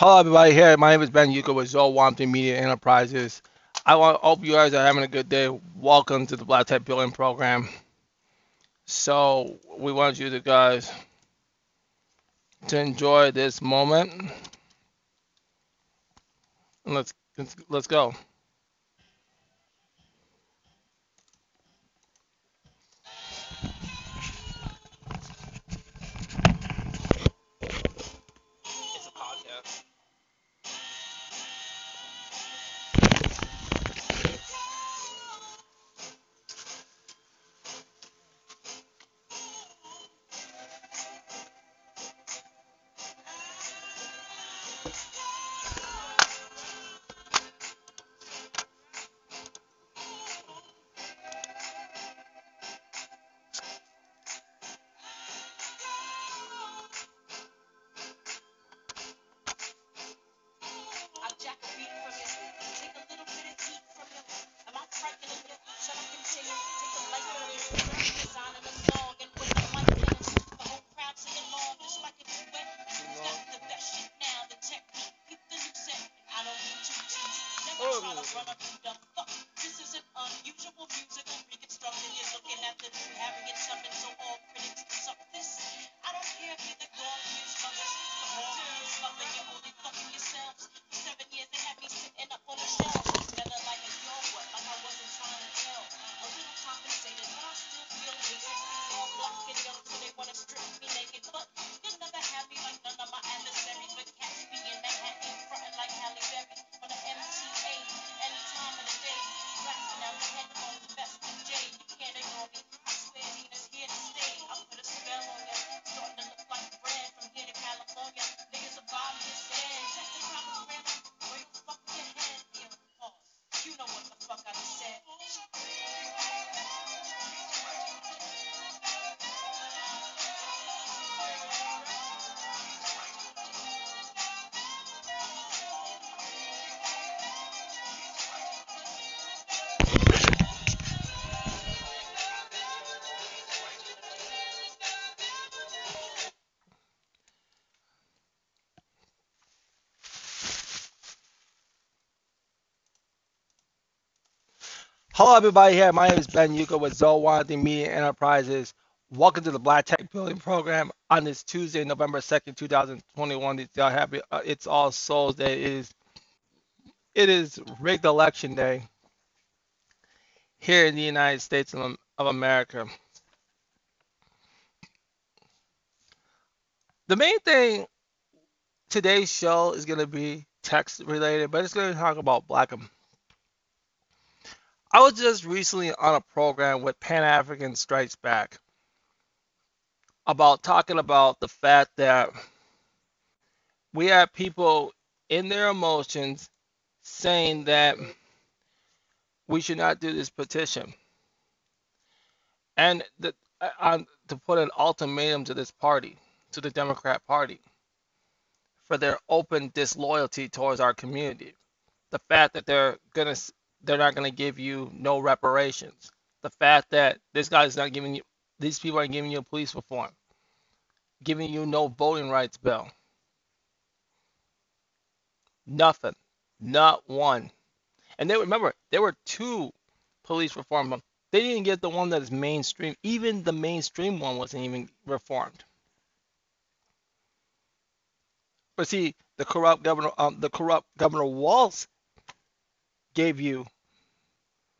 Hello, everybody. Here, my name is Ben Yuko with Zoe Media Enterprises. I want hope you guys are having a good day. Welcome to the Black Tech Building Program. So, we want you to guys to enjoy this moment. Let's let's, let's go. Hello, everybody. Here, my name is Ben Yuka with Zoe Media Enterprises. Welcome to the Black Tech Building Program on this Tuesday, November second, two thousand twenty-one. It's all happy. Uh, it's All Souls Day. It is it is rigged election day here in the United States of, of America. The main thing today's show is going to be text related, but it's going to talk about Black I was just recently on a program with Pan African Strikes Back about talking about the fact that we have people in their emotions saying that we should not do this petition. And the, uh, to put an ultimatum to this party, to the Democrat Party, for their open disloyalty towards our community. The fact that they're going to they're not going to give you no reparations. The fact that this guy's not giving you, these people aren't giving you a police reform, giving you no voting rights bill. Nothing. Not one. And they remember there were two police reform. bills. They didn't get the one that is mainstream. Even the mainstream one wasn't even reformed. But see, the corrupt governor, um, the corrupt Governor Walz gave you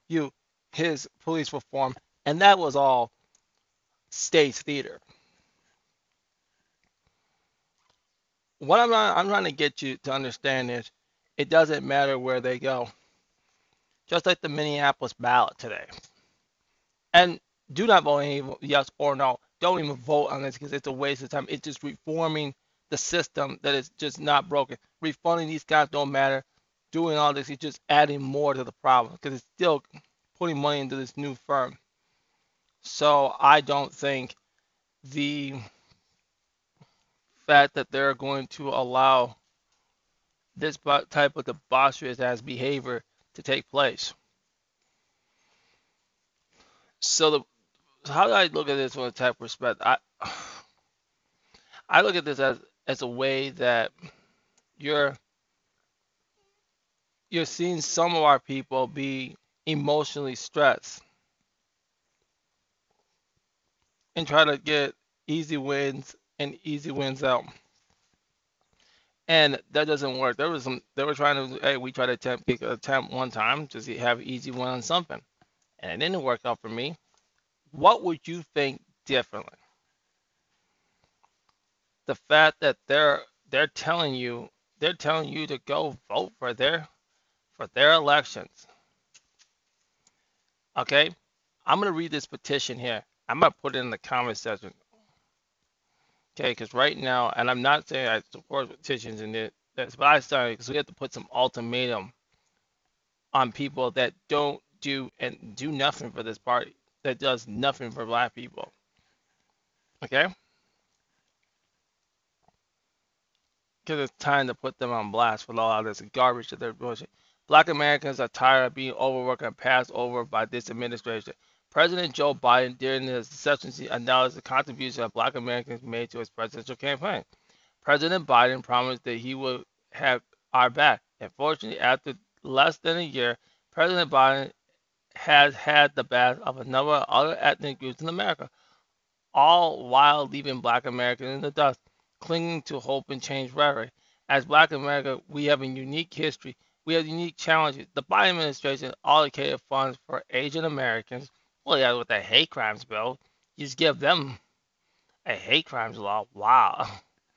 you his police reform, and that was all stage theater. What I'm I'm trying to get you to understand is it doesn't matter where they go. Just like the Minneapolis ballot today. And do not vote any yes or no. Don't even vote on this because it's a waste of time. It's just reforming the system that is just not broken. Refunding these guys don't matter doing all this, he's just adding more to the problem because it's still putting money into this new firm. So I don't think the fact that they're going to allow this type of debaucherous as behavior to take place. So the how do I look at this from a type perspective? I I look at this as as a way that you're you're seeing some of our people be emotionally stressed and try to get easy wins and easy wins out. And that doesn't work. There was some they were trying to hey, we tried to attempt attempt one time to see have easy win on something. And it didn't work out for me. What would you think differently? The fact that they're they're telling you they're telling you to go vote for their for their elections. Okay? I'm gonna read this petition here. I'm gonna put it in the comment section. Okay, because right now, and I'm not saying I support petitions in it, that's but I started because we have to put some ultimatum on people that don't do and do nothing for this party, that does nothing for black people. Okay? Because it's time to put them on blast with all of this garbage that they're pushing. Black Americans are tired of being overworked and passed over by this administration. President Joe Biden, during his presidency, acknowledged the contribution that Black Americans made to his presidential campaign. President Biden promised that he would have our back. Unfortunately, after less than a year, President Biden has had the back of a number of other ethnic groups in America, all while leaving Black Americans in the dust, clinging to hope and change rhetoric. As Black America, we have a unique history we have unique challenges. The Biden administration allocated funds for Asian Americans. Well, yeah, with the hate crimes bill, you just give them a hate crimes law. Wow.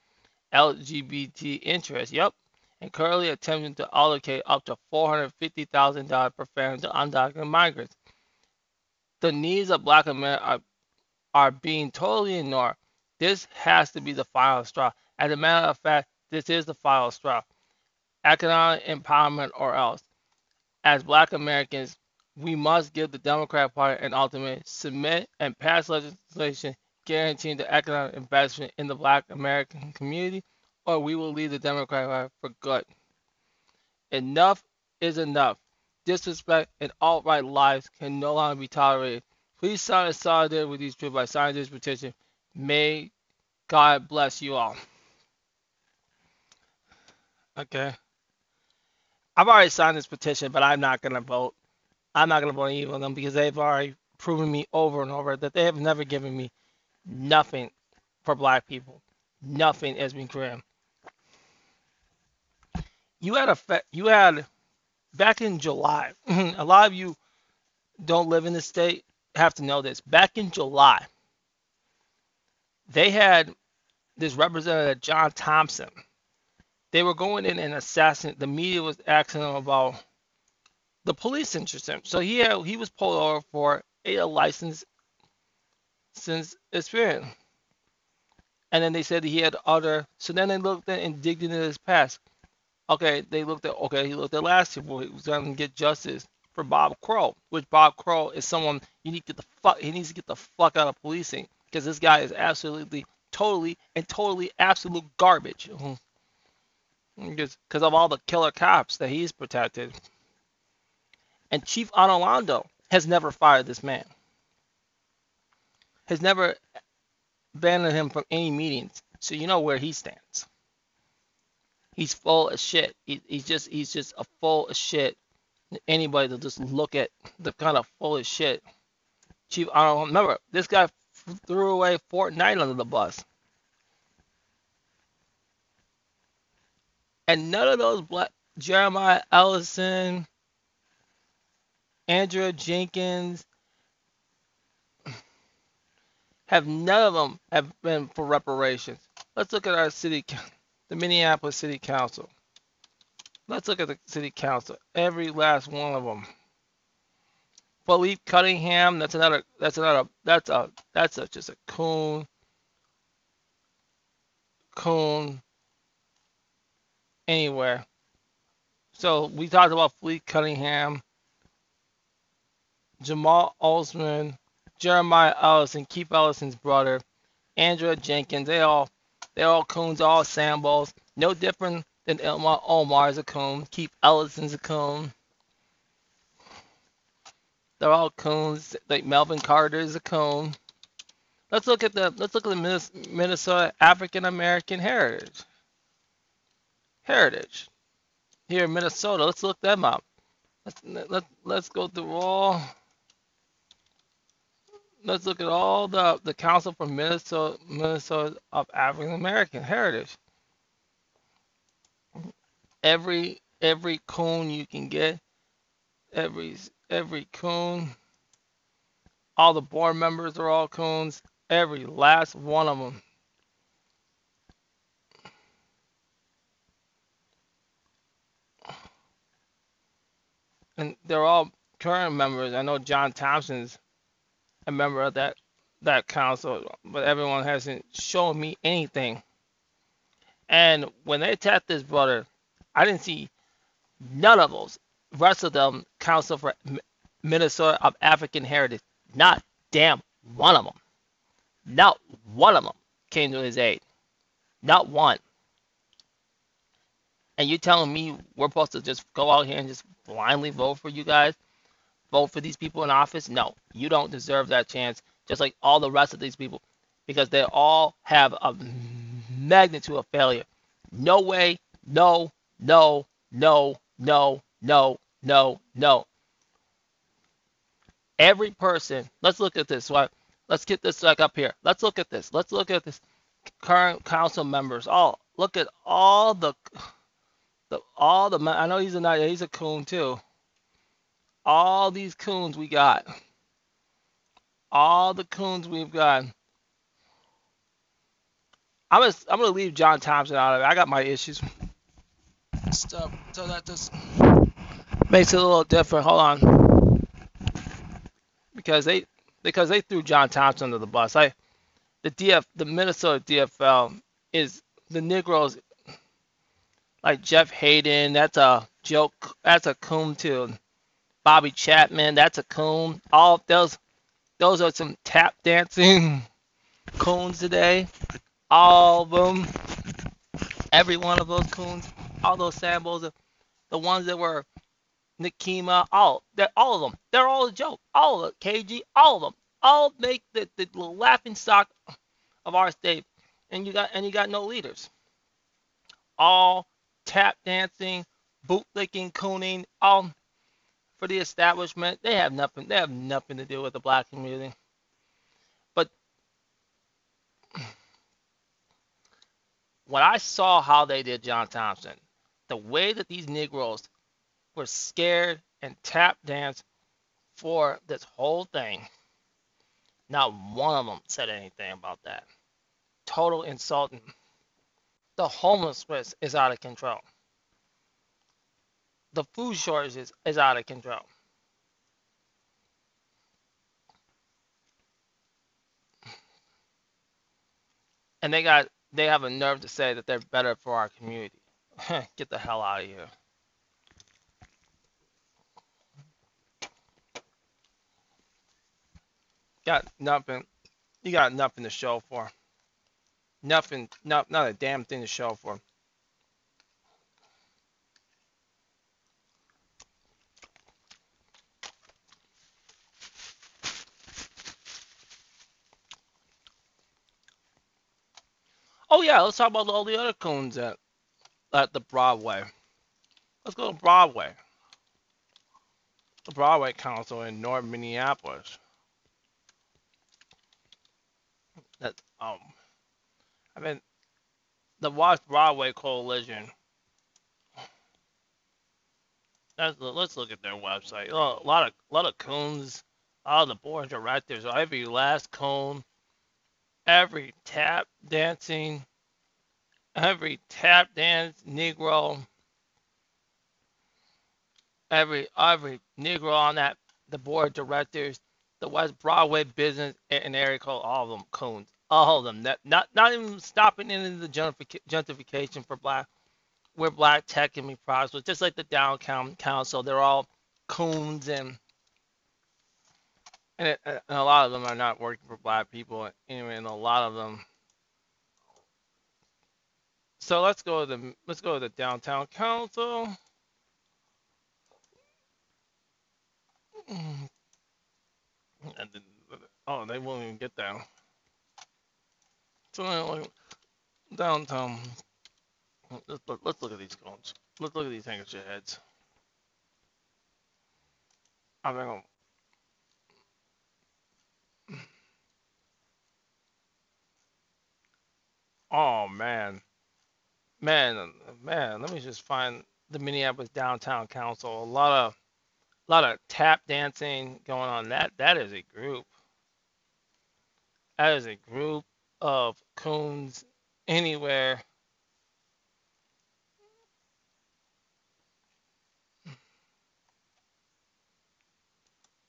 LGBT interest. Yep. And currently attempting to allocate up to $450,000 per family to undocumented migrants. The needs of black America are, are being totally ignored. This has to be the final straw. As a matter of fact, this is the final straw economic empowerment or else. As black Americans, we must give the Democrat Party an ultimate submit and pass legislation guaranteeing the economic investment in the black American community, or we will leave the Democrat Party for good. Enough is enough. Disrespect and outright lies can no longer be tolerated. Please sign a solidarity with these people by signing this petition. May God bless you all. Okay. I've already signed this petition, but I'm not going to vote. I'm not going to vote either of them because they've already proven me over and over that they have never given me nothing for black people. Nothing has been created. You had a you had back in July. a lot of you don't live in the state have to know this. Back in July, they had this representative John Thompson they were going in and assassinate. The media was asking him about the police interest him. So he had, he was pulled over for a license since experience. And then they said he had other. So then they looked at and digged into his past. Okay, they looked at okay, he looked at last year. Well, he was going to get justice for Bob Kroll, which Bob Kroll is someone you need to get the fuck. He needs to get the fuck out of policing because this guy is absolutely, totally, and totally absolute garbage because of all the killer cops that he's protected. And Chief Arradondo has never fired this man. Has never banned him from any meetings, so you know where he stands. He's full of shit. He, he's just he's just a full of shit. Anybody to just look at the kind of full of shit. Chief Arradondo, remember this guy threw away Fort Knight under the bus. And none of those black Jeremiah Ellison, Andrea Jenkins have none of them have been for reparations. Let's look at our city, the Minneapolis City Council. Let's look at the city council. Every last one of them. Phillipe Cunningham. That's another. That's another. That's a. That's a, just a coon. Coon anywhere. So we talked about Phillipe Cunningham, Jamal Osman, Jeremiah Ellison, Keith Ellison's brother, Andrea Jenkins. They all they all coons, all sambos. No different than Ilhan Omar's a coon. Keith Ellison's a coon. They're all coons. Like Melvin Carter is a coon. Let's look at the let's look at the Minnesota African American heritage. Heritage here in Minnesota. Let's look them up. Let's let let's go through all. Let's look at all the the Council for Minnesota Minnesota of African American Heritage. Every every coon you can get, every every coon. All the board members are all coons. Every last one of them. And they're all current members. I know John Thompson's a member of that that council, but everyone hasn't shown me anything. And when they attacked this brother, I didn't see none of those rest of them council for Minnesota of African heritage. Not damn one of them. Not one of them came to his aid. Not one. And you're telling me we're supposed to just go out here and just blindly vote for you guys? Vote for these people in office? No, you don't deserve that chance, just like all the rest of these people, because they all have a magnitude of failure. No way, no, no, no, no, no, no, no. Every person, let's look at this. Right? Let's get this back up here. Let's look at this. Let's look at this current council members. All look at all the the all the I know he's a he's a coon too. All these coons we got. All the coons we've got. I'm gonna I'm gonna leave John Thompson out of it. I got my issues. Stuff. So that just makes it a little different. Hold on. Because they because they threw John Thompson under the bus. I the DF the Minnesota DFL is the Negroes like Jeff Hayden, that's a joke. That's a coon too. Bobby Champion, that's a coon. All those, those are some tap dancing coons today. All of them, every one of those coons, all those samples, the ones that were Nekima, all, all of them. They're all a joke. All of it. KG, all of them. All make the, the laughing stock of our state. And you got and you got no leaders. All tap dancing, bootlicking, cooning, all for the establishment. They have nothing. They have nothing to do with the black community. But when I saw how they did John Thompson, the way that these Negroes were scared and tap danced for this whole thing, not one of them said anything about that. Total insulting the homelessness is out of control. The food shortage is, is out of control. And they got they have a nerve to say that they're better for our community. Get the hell out of here. Got nothing. You got nothing to show for. Nothing, not not a damn thing to show for. Oh yeah, let's talk about all the other cones at at the Broadway. Let's go to Broadway. The Broadway Council in North Minneapolis. That um I mean, the West Broadway Coalition. Let's, let's look at their website. A lot of a lot of coons. All the there. So every last cone, every tap dancing, every tap dance Negro, every every Negro on that the board directors, the West Broadway business and area code, all of them coons all of them. That not not even stopping into the gentrification for black, where black tech can be prosperous. Just like the downtown council, they're all coons and and, it, uh, and a lot of them are not working for black people anyway, and a lot of them. So let's go to the let's go to the downtown council. Mm. Then, oh, they won't even get there. So like downtown Let's look, let's look at these cones. Let's look at these handkerchief heads. I mean, oh man, man, man. Let me just find the Minneapolis Downtown Council. A lot of, a lot of tap dancing going on. That that is a group. That is a group of coons anywhere.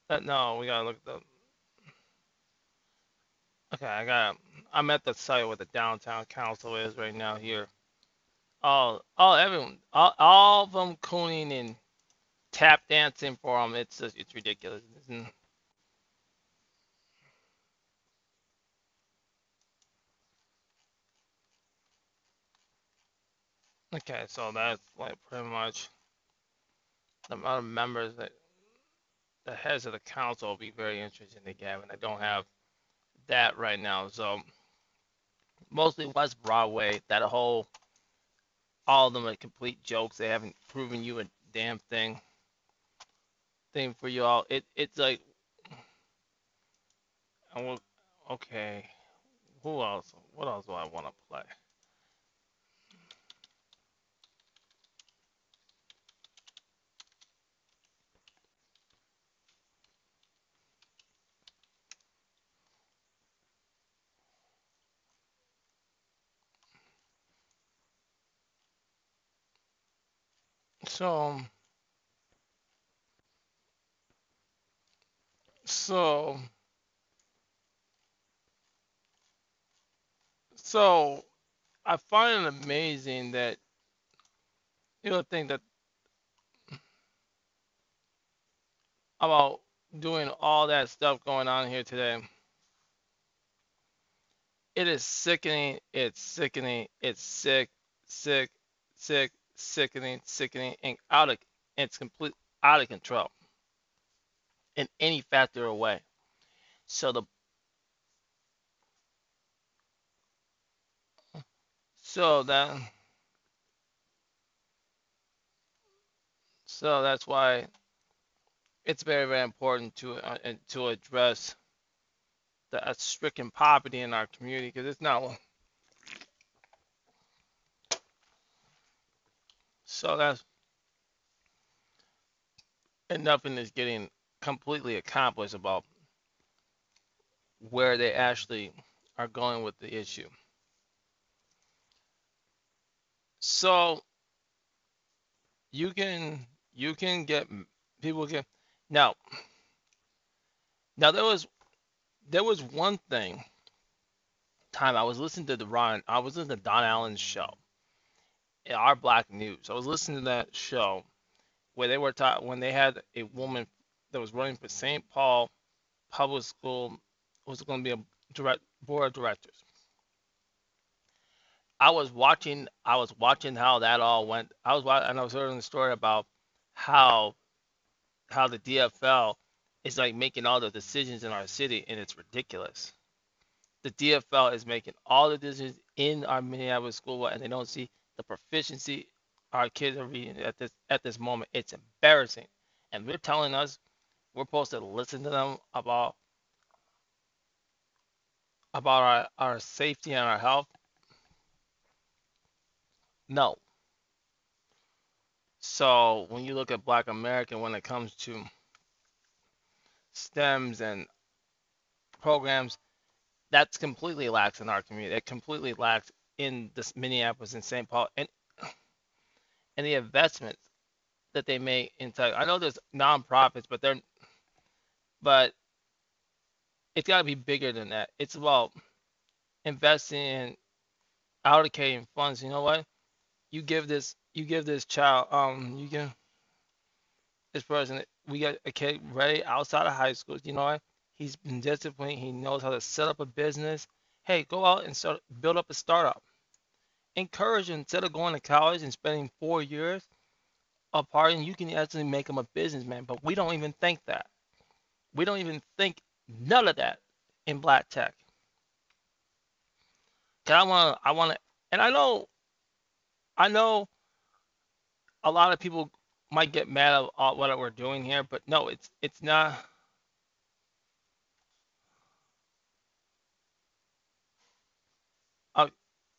But no, we gotta look at the. Okay, I got. I'm at the site where the downtown council is right now here. All, all, everyone, all, all of them cooning and tap dancing for them. It's just, it's ridiculous. Okay, so that's like pretty much the amount of members that the heads of the council will be very interesting to get, and I don't have that right now. So mostly West Broadway, that whole, all of them are complete jokes. They haven't proven you a damn thing. Thing for you all. It it's like, I will- okay, who else? What else do I want to play? So so so I find it amazing that you know think that about doing all that stuff going on here today. It is sickening. It's sickening. It's sick, sick, sick, sickening, sickening, and out of it's complete out of control in any factor or way. So the so that so that's why it's very very important to uh, to address the uh, stricken poverty in our community because it's not so that's and nothing is getting completely accomplished about where they actually are going with the issue. So you can you can get people can now now there was there was one thing time I was listening to the Ron I was listening to Don Allen's show our Black News. I was listening to that show where they were taught when they had a woman that was running for St. Paul Public School was going to be a direct board of directors. I was watching I was watching how that all went. I was watching and I was hearing the story about how how the DFL is like making all the decisions in our city and it's ridiculous. The DFL is making all the decisions in our Minneapolis school and they don't see the proficiency our kids are reading at this at this moment. It's embarrassing. And they're telling us we're supposed to listen to them about about our, our safety and our health. No. So when you look at Black American when it comes to STEMs and programs, that's completely lacks in our community. It completely lacks in this Minneapolis and St. Paul and and the investments that they make into I know there's nonprofits, but they're but it's gotta be bigger than that. It's about investing in allocating funds. You know what? You give this you give this child um you give this person we got a kid ready outside of high school. You know what? He's been disciplined. He knows how to set up a business. Hey, go out and start build up a startup. Encourage him instead of going to college and spending four years apart, and you can actually make them a businessman. But we don't even think that. We don't even think none of that in black tech. Cause I want to, I want to, and I know I know a lot of people might get mad at what we're doing here, but no, it's it's not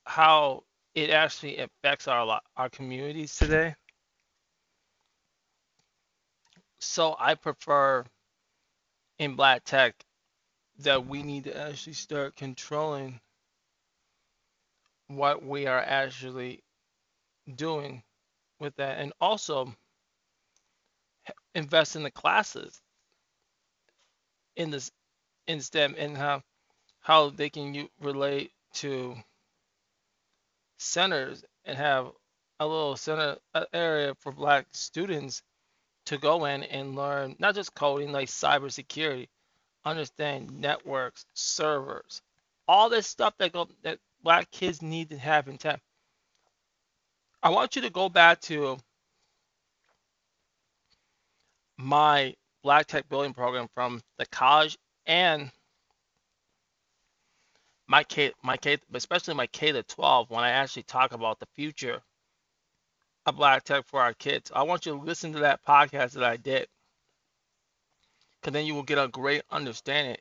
how it actually affects our our communities today. So I prefer in black tech that we need to actually start controlling what we are actually doing with that, and also invest in the classes in this in STEM and how how they can relate to centers and have a little center area for black students to go in and learn not just coding like cybersecurity, understand networks, servers, all this stuff that go that black kids need to have in tech. I want you to go back to my black tech building program from the college and my K my K especially my K to 12 when I actually talk about the future of black tech for our kids. I want you to listen to that podcast that I did because then you will get a great understanding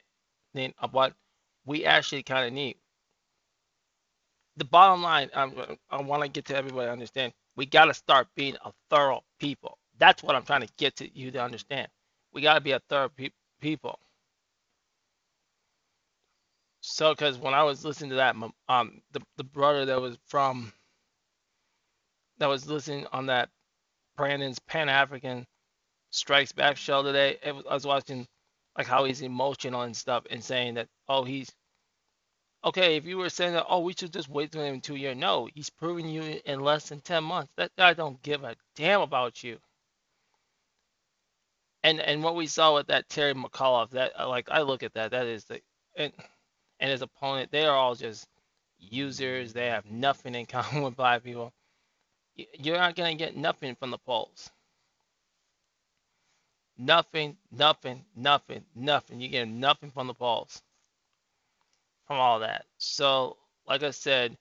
then of what we actually kind of need. The bottom line, um, I want to get to everybody to understand, we got to start being a thorough people. That's what I'm trying to get to you to understand. We got to be a thorough pe- people. So, because when I was listening to that, um, the the brother that was from that was listening on that Brandon's Pan African Strikes Back show today, was, I was watching like how he's emotional and stuff, and saying that oh he's okay. If you were saying that oh we should just wait for him two years, no, he's proving you in less than ten months. That guy don't give a damn about you. And and what we saw with that Terry McAuliffe, that uh, like I look at that, that is the and and his opponent, they are all just users. They have nothing in common with black people. You're not gonna get nothing from the polls. Nothing, nothing, nothing, nothing. You get nothing from the polls from all that. So, like I said,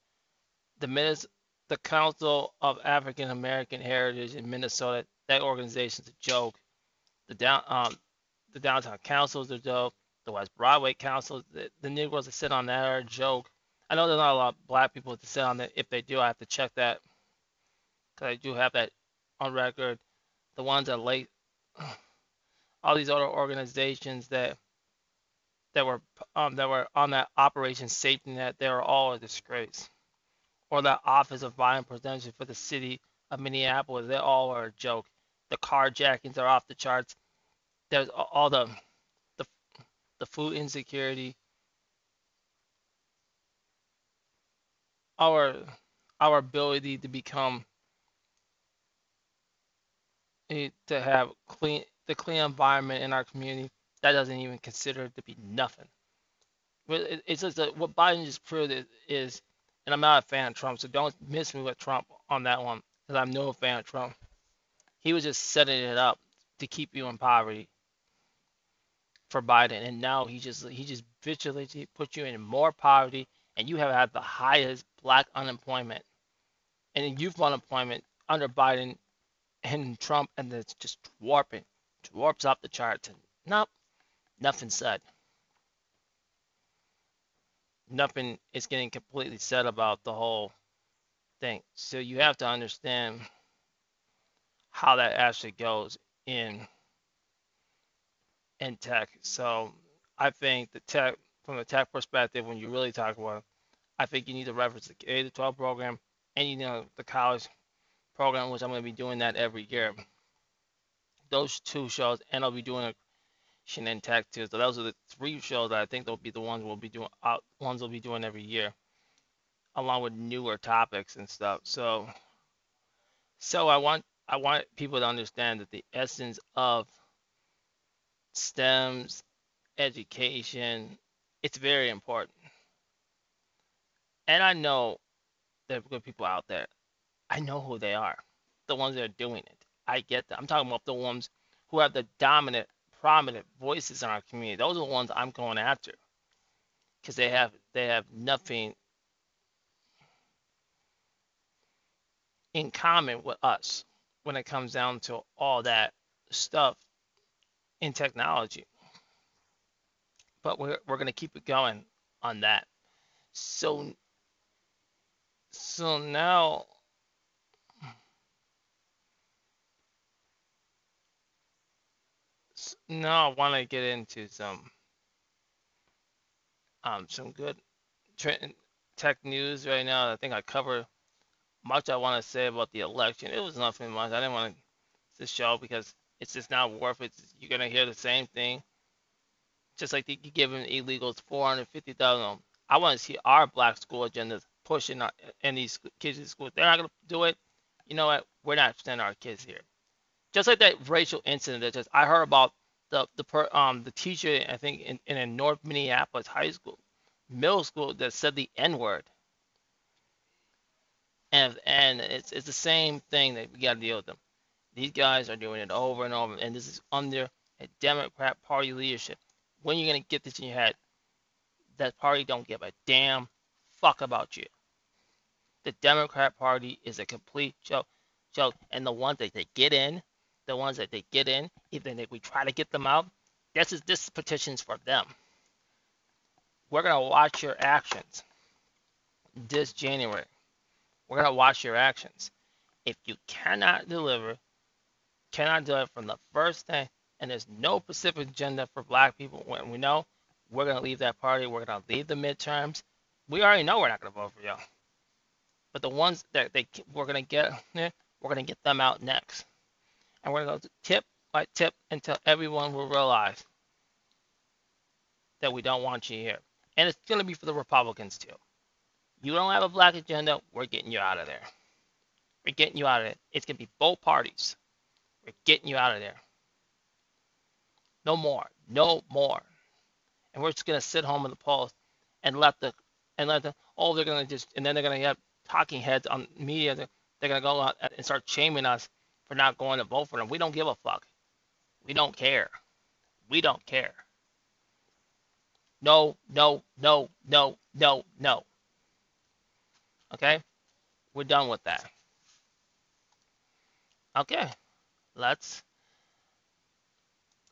the Minnes the Council of African American Heritage in Minnesota, that organization's a joke. The down um the downtown councils are dope. The West Broadway council, the, the Negroes that sit on that are a joke. I know there's not a lot of black people to sit on that. If they do, I have to check that because I do have that on record. The ones that late, all these other organizations that that were um that were on that Operation Safety Net, they were all a disgrace. Or the Office of Violent Prevention for the city of Minneapolis, they all are a joke. The carjackings are off the charts. There's all the the food insecurity, our our ability to become to have clean the clean environment in our community that doesn't even consider it to be nothing. But it's just that what Biden just proved is, is, and I'm not a fan of Trump, so don't miss me with Trump on that one, because I'm no fan of Trump. He was just setting it up to keep you in poverty for Biden, and now he just he just vigilantly put you in more poverty, and you have had the highest black unemployment and youth unemployment under Biden and Trump, and it's just warping, warps off the charts. And nope, nothing said. Nothing is getting completely said about the whole thing. So you have to understand how that actually goes in in tech. So I think the tech, from the tech perspective, when you really talk about it, I think you need to reference the K to 12 program and you know the college program, which I'm going to be doing that every year. Those two shows, and I'll be doing a Shannon Tech too. So those are the three shows that I think they'll be the ones we'll be doing. Uh, ones we'll be doing every year, along with newer topics and stuff. So, so I want I want people to understand that the essence of STEMs, education, it's very important. And I know there are good people out there. I know who they are, the ones that are doing it. I get that. I'm talking about the ones who have the dominant, prominent voices in our community. Those are the ones I'm going after because they have they have nothing in common with us when it comes down to all that stuff in technology. But we're we're gonna keep it going on that. So so now now I want to get into some um some good tech news right now. I think I covered much I want to say about the election. It was nothing much. I didn't want to this show because it's just not worth it. You're gonna hear the same thing, just like you giving illegals 450,000. I want to see our black school agendas pushing our, in these kids in school. They're not gonna do it. You know what? We're not sending our kids here. Just like that racial incident that just I heard about the the per, um the teacher I think in, in a North Minneapolis high school, middle school that said the N word and and it's it's the same thing that we got to deal with them. These guys are doing it over and over, and this is under a Democrat Party leadership. When you're gonna get this in your head, that party don't give a damn fuck about you. The Democrat Party is a complete joke, joke, and the ones that they get in, the ones that they get in, even if we try to get them out, this is this petition's for them. We're gonna watch your actions this January. We're to watch your actions. If you cannot deliver, cannot do it from the first thing, and there's no specific agenda for black people, when we know we're going to leave that party, we're going to leave the midterms. We already know we're not going to vote for y'all. But the ones that they we're going to get, we're going to get them out next. And we're going to go tip by tip until everyone will realize that we don't want you here. And it's going to be for the Republicans too. You don't have a black agenda, we're getting you out of there. We're getting you out of it. It's going to be both parties. We're getting you out of there. No more. No more. And we're just to sit home in the polls and let the, and let the, oh, they're to just, and then they're to have talking heads on media. They're, they're to go out and start shaming us for not going to vote for them. We don't give a fuck. We don't care. We don't care. No, no, no, no, no, no. Okay, we're done with that. Okay, let's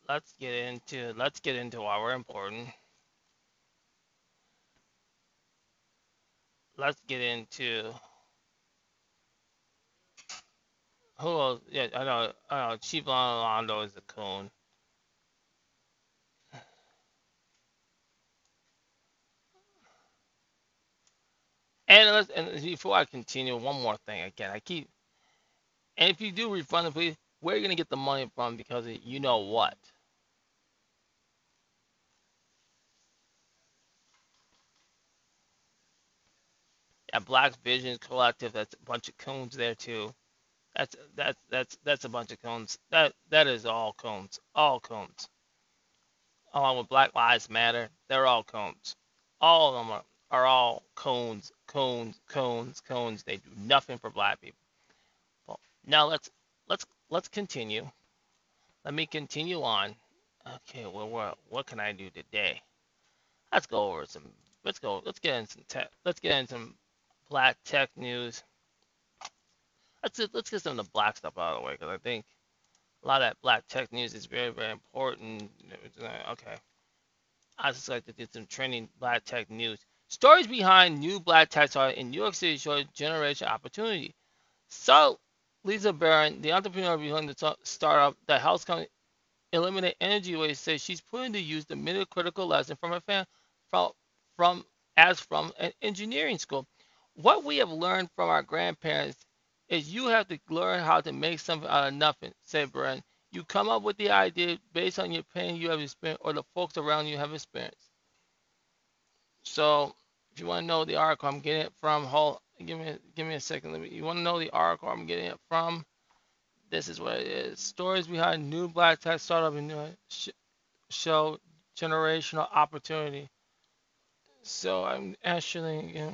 let's get into let's get into our important. Let's get into who else? Yeah, I know. I know. Chief Londo is a coon. And let's and before I continue, one more thing. Again, I keep and if you do refund please, where are you gonna get the money from? Because you know what. Yeah, Black Vision Collective. That's a bunch of coons there too. That's that's that's that's a bunch of coons. That that is all coons. All coons. Along with Black Lives Matter, they're all coons. All of them are, are all coons cones, cones, cones. They do nothing for black people. Well, now let's let's let's continue. Let me continue on. Okay, well, what what can I do today? Let's go over some. Let's go. Let's get in some tech. Let's get in some black tech news. Let's let's get some of the black stuff out of the way because I think a lot of that black tech news is very very important. Okay, I just like to get some trending black tech news. Stories behind new black tech in New York City show generation opportunity. So, Lisa Barron, the entrepreneur behind the startup that helps company eliminate energy waste, says she's putting to use the middle critical lesson from her fan from from as from an engineering school. What we have learned from our grandparents is you have to learn how to make something out of nothing, said Barron. You come up with the idea based on your pain you have experienced or the folks around you have experienced. So if you want to know the article I'm getting it from, hold, give me give me a second. Let me, you want to know the article I'm getting it from? This is what it is. Stories behind new black tech startup and new sh- show generational opportunity. So I'm actually. You know,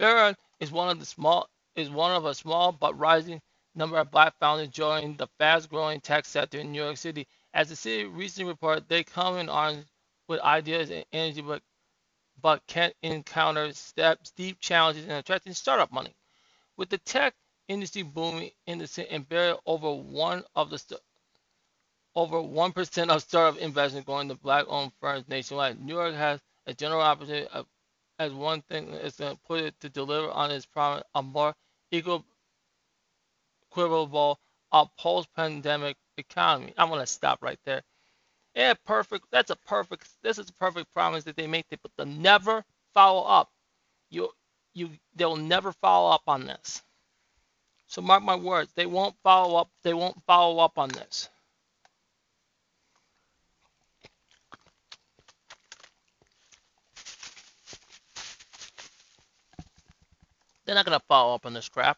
Vera is one of the small is one of a small but rising number of black founders joining the fast-growing tech sector in New York City. As the city recently reported, they come in on with ideas and energy, but but can encounter steps, steep challenges in attracting startup money. With the tech industry booming in the city and barely over one of the over one percent of startup investment going to black-owned firms nationwide. New York has a general opportunity of, as one thing is to put it to deliver on its promise a more equal, equitable, a post-pandemic economy. I'm gonna stop right there. Yeah, perfect. That's a perfect. This is a perfect promise that they make, but they'll never follow up. You, you, they'll never follow up on this. So mark my words, they won't follow up. They won't follow up on this. They're not gonna follow up on this crap.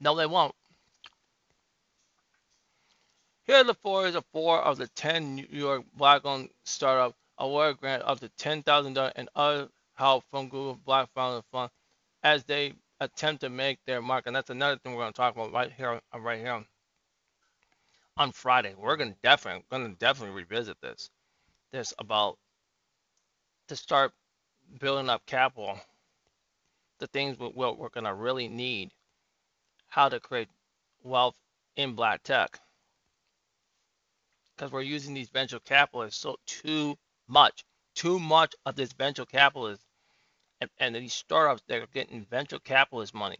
No, they won't. Here are the four of four of the 10 New York Black-owned startup award grant up to $10,000 and other help from Google Black Founder Fund as they attempt to make their mark. And that's another thing we're going to talk about right here, right here on Friday. We're going to definitely, going to definitely revisit this. This about to start building up capital, the things we're, we're going to really need, how to create wealth in black tech because we're using these venture capitalists so too much, too much of this venture capitalist and, and these startups that are getting venture capitalist money.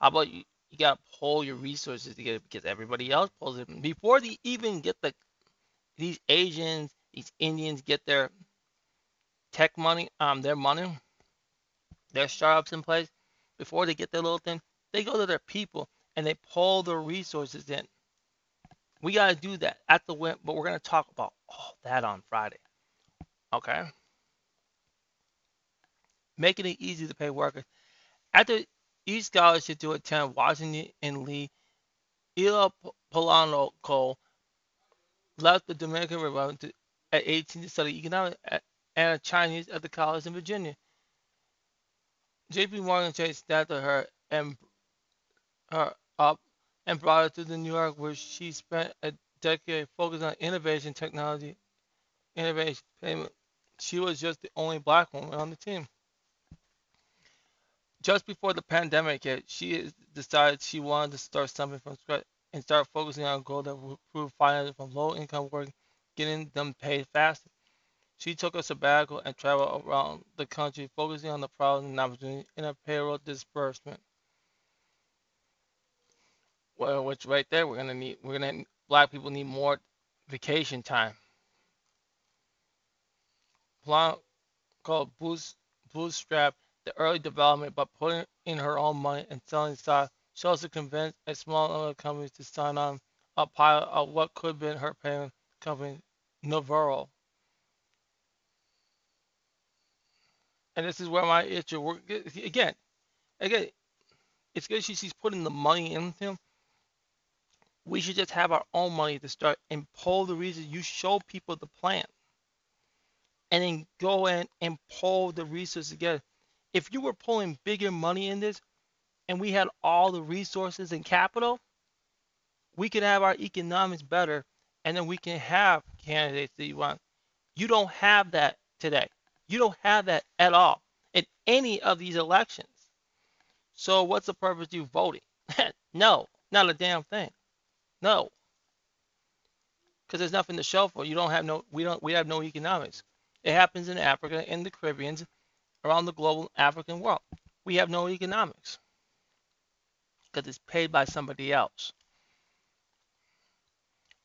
How about you? You gotta pull your resources together because everybody else pulls it before they even get the these Asians, these Indians get their tech money, um, their money, their startups in place. Before they get their little thing, they go to their people and they pull their resources in. We got to do that at the win, but we're going to talk about all that on Friday. Okay? Making it easy to pay workers. After each scholarship to attend Washington and Lee, Ila Polanco left the Dominican Republic at 18 to study economics and Chinese at the college in Virginia. J.P. Morgan Chase staffed her and her up and brought her to New York, where she spent a decade focused on innovation, technology, innovation, payment. She was just the only black woman on the team. Just before the pandemic hit, she decided she wanted to start something from scratch and start focusing on goals that would improve finances from low-income work, getting them paid faster. She took a sabbatical and traveled around the country, focusing on the problems and opportunities in a payroll disbursement well, which right there, we're gonna need, we're gonna, black people need more vacation time. Plan called Boost, Bootstrap the early development by putting in her own money and selling stock. She also convinced a small number of companies to sign on a pilot of what could have been her parent company, Navarro. And this is where my issue, again, again, it's good she's putting the money into him, we should just have our own money to start and pull the reasons you show people the plan and then go in and pull the resources together. If you were pulling bigger money in this and we had all the resources and capital, we could have our economics better and then we can have candidates that you want. You don't have that today. You don't have that at all in any of these elections. So what's the purpose of you voting? no, not a damn thing. No. Because there's nothing to show for. You don't have no we don't we have no economics. It happens in Africa, in the Caribbean, around the global African world. We have no economics. Because it's paid by somebody else.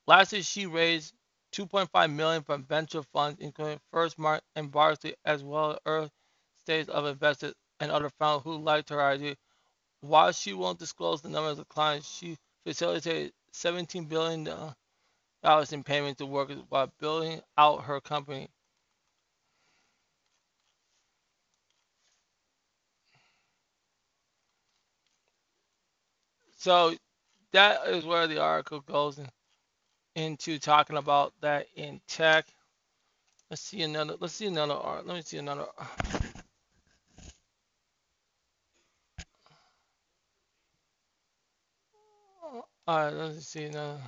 Last year she raised 2.5 million from venture funds, including First Mark and Varsity, as well as early stage of investors and other founders who liked her idea. While she won't disclose the numbers of clients, she facilitated $17 billion uh, in payments to workers while building out her company. So that is where the article goes in, into talking about that in tech. Let's see another. Let's see another art. Let me see another. All right, let's see now.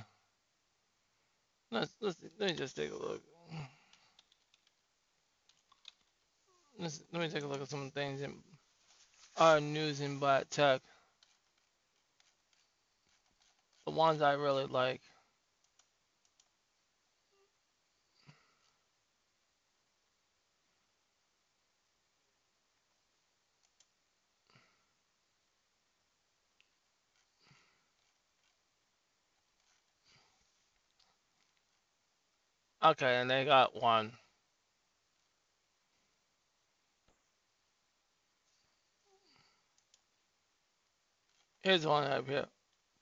Let's, let's let me just take a look. let's, let me take a look at some things in our news in Black Tech. The ones I really like. Okay, and they got one. Here's one up here.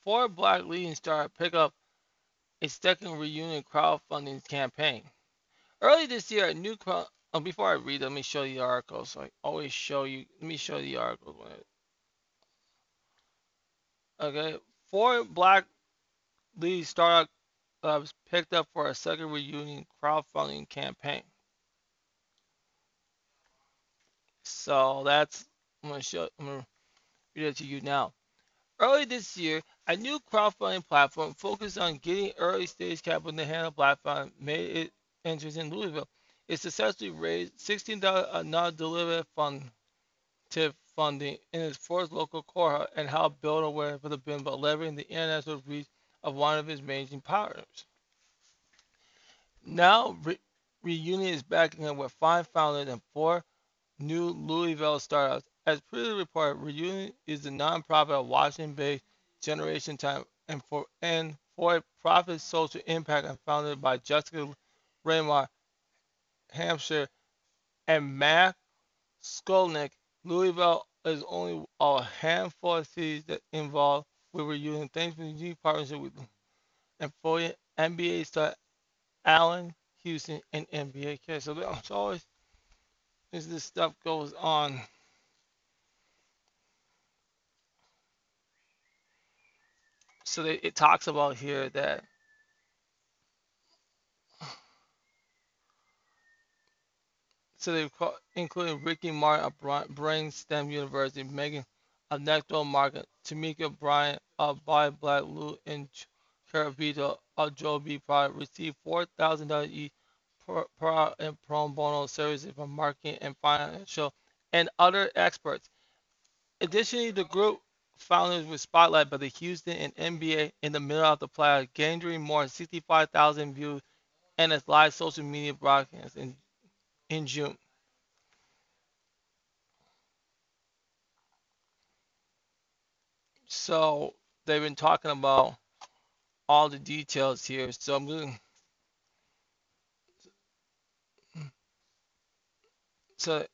Four black leading star pick up a second reunion crowdfunding campaign. Early this year, a new crowd. Oh, before I read, let me show you the article. So I always show you. Let me show you the article. Okay, four black lead startups picked up for a second reunion crowdfunding campaign. So that's I'm gonna show. I'm gonna read it to you now. Early this year, a new crowdfunding platform focused on getting early stage capital to handle platform made it enters in Louisville. It successfully raised $16 non-dilutive fund funding in its first local cohort and helped build awareness for the BIM by leveraging the international reach of one of his major partners. Now, Re- Reunion is backing up with five founders and four new Louisville startups as previously reported, Reunion is a nonprofit of Washington-based Generation Time and for and for a profit social impact and founded by Jessica Raymar, Hampshire, and Matt Skolnick. Louisville is only a handful of cities that involve with Reunion. Thanks for the partnership with for NBA star Allan Houston and NBA. So there's always as this stuff goes on. so they, it talks about here that so they including Ricky Martin of Brainstem University, Megan of Nectar Market, Tamika Bryant of By Black Lou, and Caravito of Joe B. Product received $4,000 each per, per and pro bono services from marketing and financial and other experts. Additionally, the group founders were spotlighted by the Houston and NBA in the middle of the play, gaining more than 65,000 views and its live social media broadcast in, in June. So they've been talking about all the details here. So I'm going so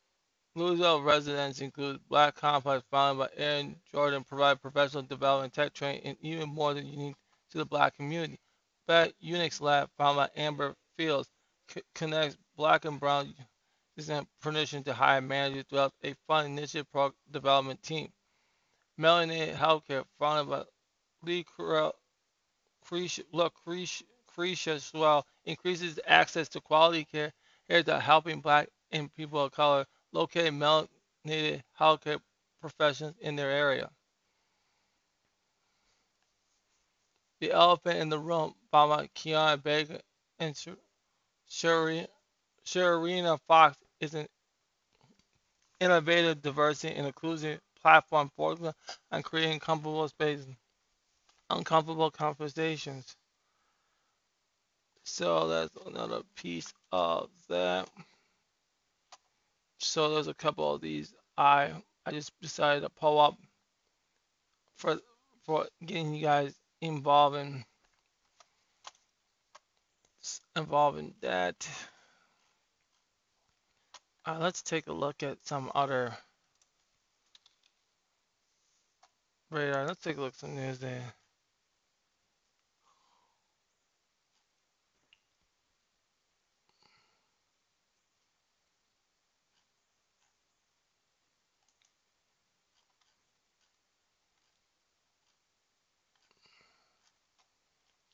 Louisville residents include Black Complex, founded by Aaron Jordan, provide professional development, tech training, and even more than unique to the Black community. Black Unix Lab, founded by Amber Fields, c- connects Black and Brown entrepreneurs to hire managers throughout a fun initiative pro development team. Melanated Healthcare, founded by Lee Lucretia Swell, increases access to quality care, care to helping Black and people of color located melanated healthcare professionals in their area. The Elephant in the Room by my Keon Baker and Sharina Fox is an innovative diversity and inclusive platform focused and creating comfortable spaces, uncomfortable conversations. So that's another piece of that so there's a couple of these I I just decided to pull up for for getting you guys involved in involved in that. Uh, let's take a look at some other radar. Uh, let's take a look at some news there.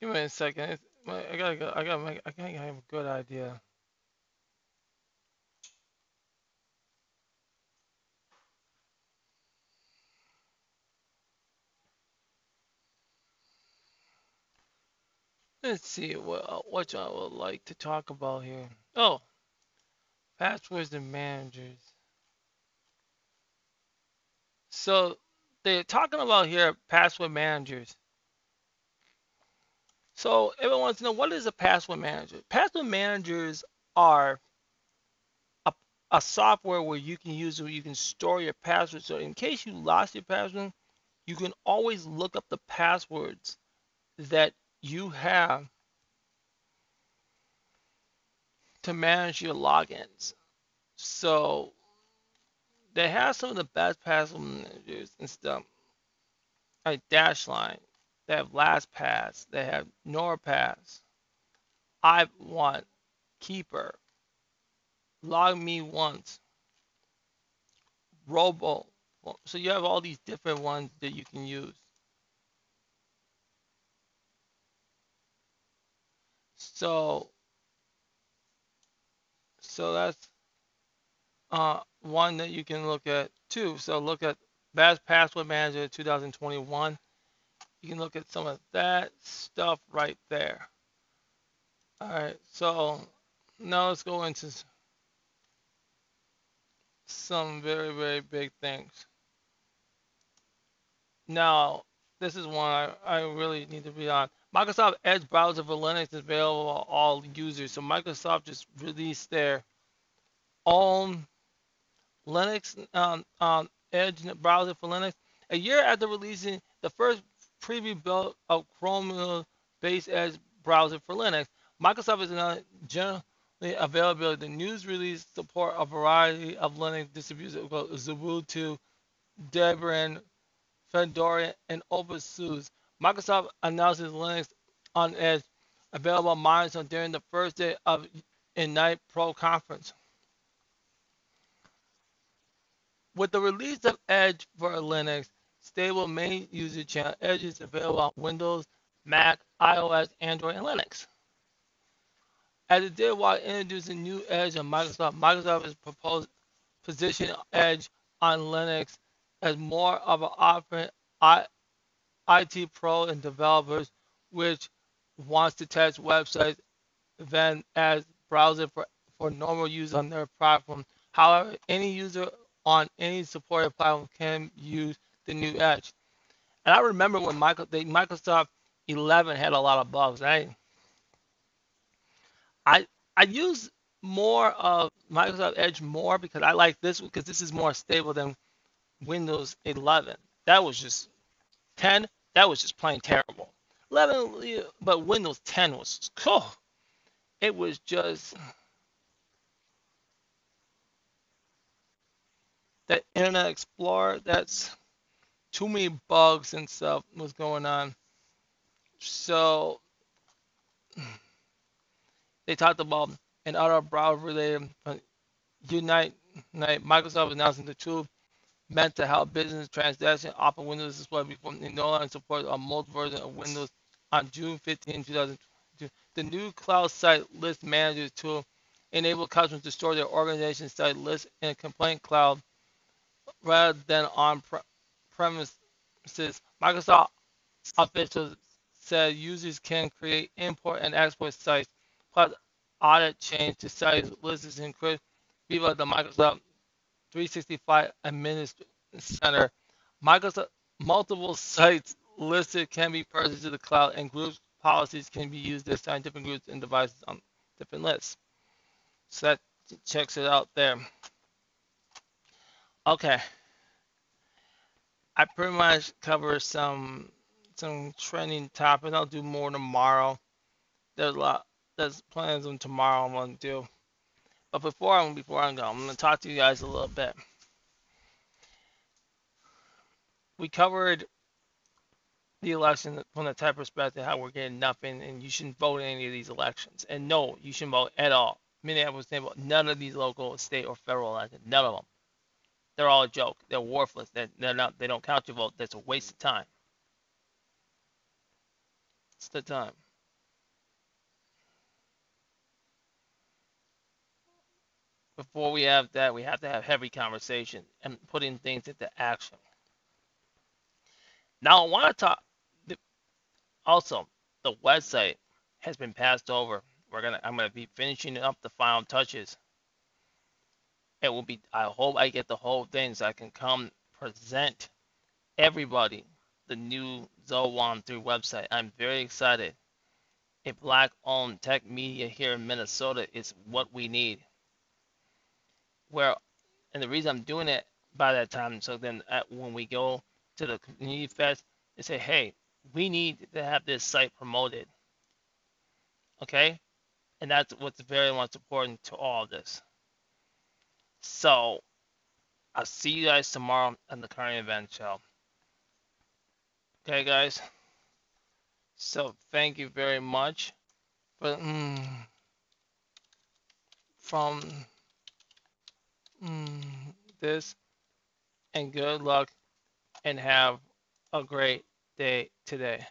Give me a second. I gotta go. I gotta make. I gotta have a good idea. Let's see what uh, I would like to talk about here. Oh, passwords and managers. So they're talking about here password managers. So everyone wants to know what is a password manager? Password managers are a, a software where you can use where you can store your password. So in case you lost your password, you can always look up the passwords that you have to manage your logins. So they have some of the best password managers and stuff like Dashlane. They have LastPass. They have NordPass. I've One, Keeper, LogMeOnce, Robo. So you have all these different ones that you can use. So, so that's uh, one that you can look at too. So look at Best Password Manager 2021. You can look at some of that stuff right there. All right, so now let's go into some very, very big things. Now, this is one I, I really need to be on. Microsoft Edge browser for Linux is available to all users. So Microsoft just released their own Linux um, um, Edge browser for Linux. A year after releasing the first preview build of Chromium-based Edge browser for Linux, Microsoft is now generally available. The news release support a variety of Linux distributions, Ubuntu, Debian, Fedora, and OpenSUSE. Microsoft announces Linux on Edge available on Microsoft during the first day of Ignite Pro conference. With the release of Edge for Linux, stable main user channel, Edge is available on Windows, Mac, iOS, Android, and Linux. As it did while introducing new Edge on Microsoft, Microsoft is proposed position Edge on Linux as more of an offering IT pro and developers which wants to test websites than as browser for, for normal use on their platform. However, any user on any supported platform can use the new Edge. And I remember when Michael, the Microsoft 11 had a lot of bugs, right? I I use more of Microsoft Edge more because I like this because this is more stable than Windows 11. That was just 10. That was just plain terrible. 11, but Windows 10 was cool. It was just that Internet Explorer, that's too many bugs and stuff was going on. So they talked about an other browser related Unite, Microsoft announcing the tool meant health business transaction open Windows display before it no longer support a multi version of Windows on June 15, 2022. The new cloud site list manager tool enabled customers to store their organization site list in a complaint cloud rather than on premises. Microsoft officials said users can create, import, and export sites, plus audit change to sites lists and create via the Microsoft 365 Administrator Center. Microsoft multiple sites listed can be purchased to the cloud, and groups policies can be used to assign different groups and devices on different lists. So that checks it out there. Okay. I pretty much cover some some trending topics. I'll do more tomorrow. There's a lot. There's plans on tomorrow I'm gonna do. But before I before I go, I'm gonna talk to you guys a little bit. We covered the election from the type perspective how we're getting nothing and you shouldn't vote in any of these elections. And no, you shouldn't vote at all. Minneapolis, none of these local, state, or federal elections, none of them. They're all a joke. They're worthless. They're, they're not. They don't count your vote. That's a waste of time. It's the time. Before we have that, we have to have heavy conversation and putting things into action. Now, I want to talk. Also, the website has been passed over. We're gonna. I'm gonna be finishing up the final touches it will be i hope i get the whole thing so i can come present everybody the new Zowan 3 website. I'm very excited. A black owned tech media here in Minnesota is what we need. Where, and the reason I'm doing it by that time, so then at, when we go to the community fest, they say, hey, we need to have this site promoted. Okay? And that's what's very much important to all of this. So I'll see you guys tomorrow on the current event show. Okay, guys. So thank you very much for mm, from Mm, this and good luck and have a great day today.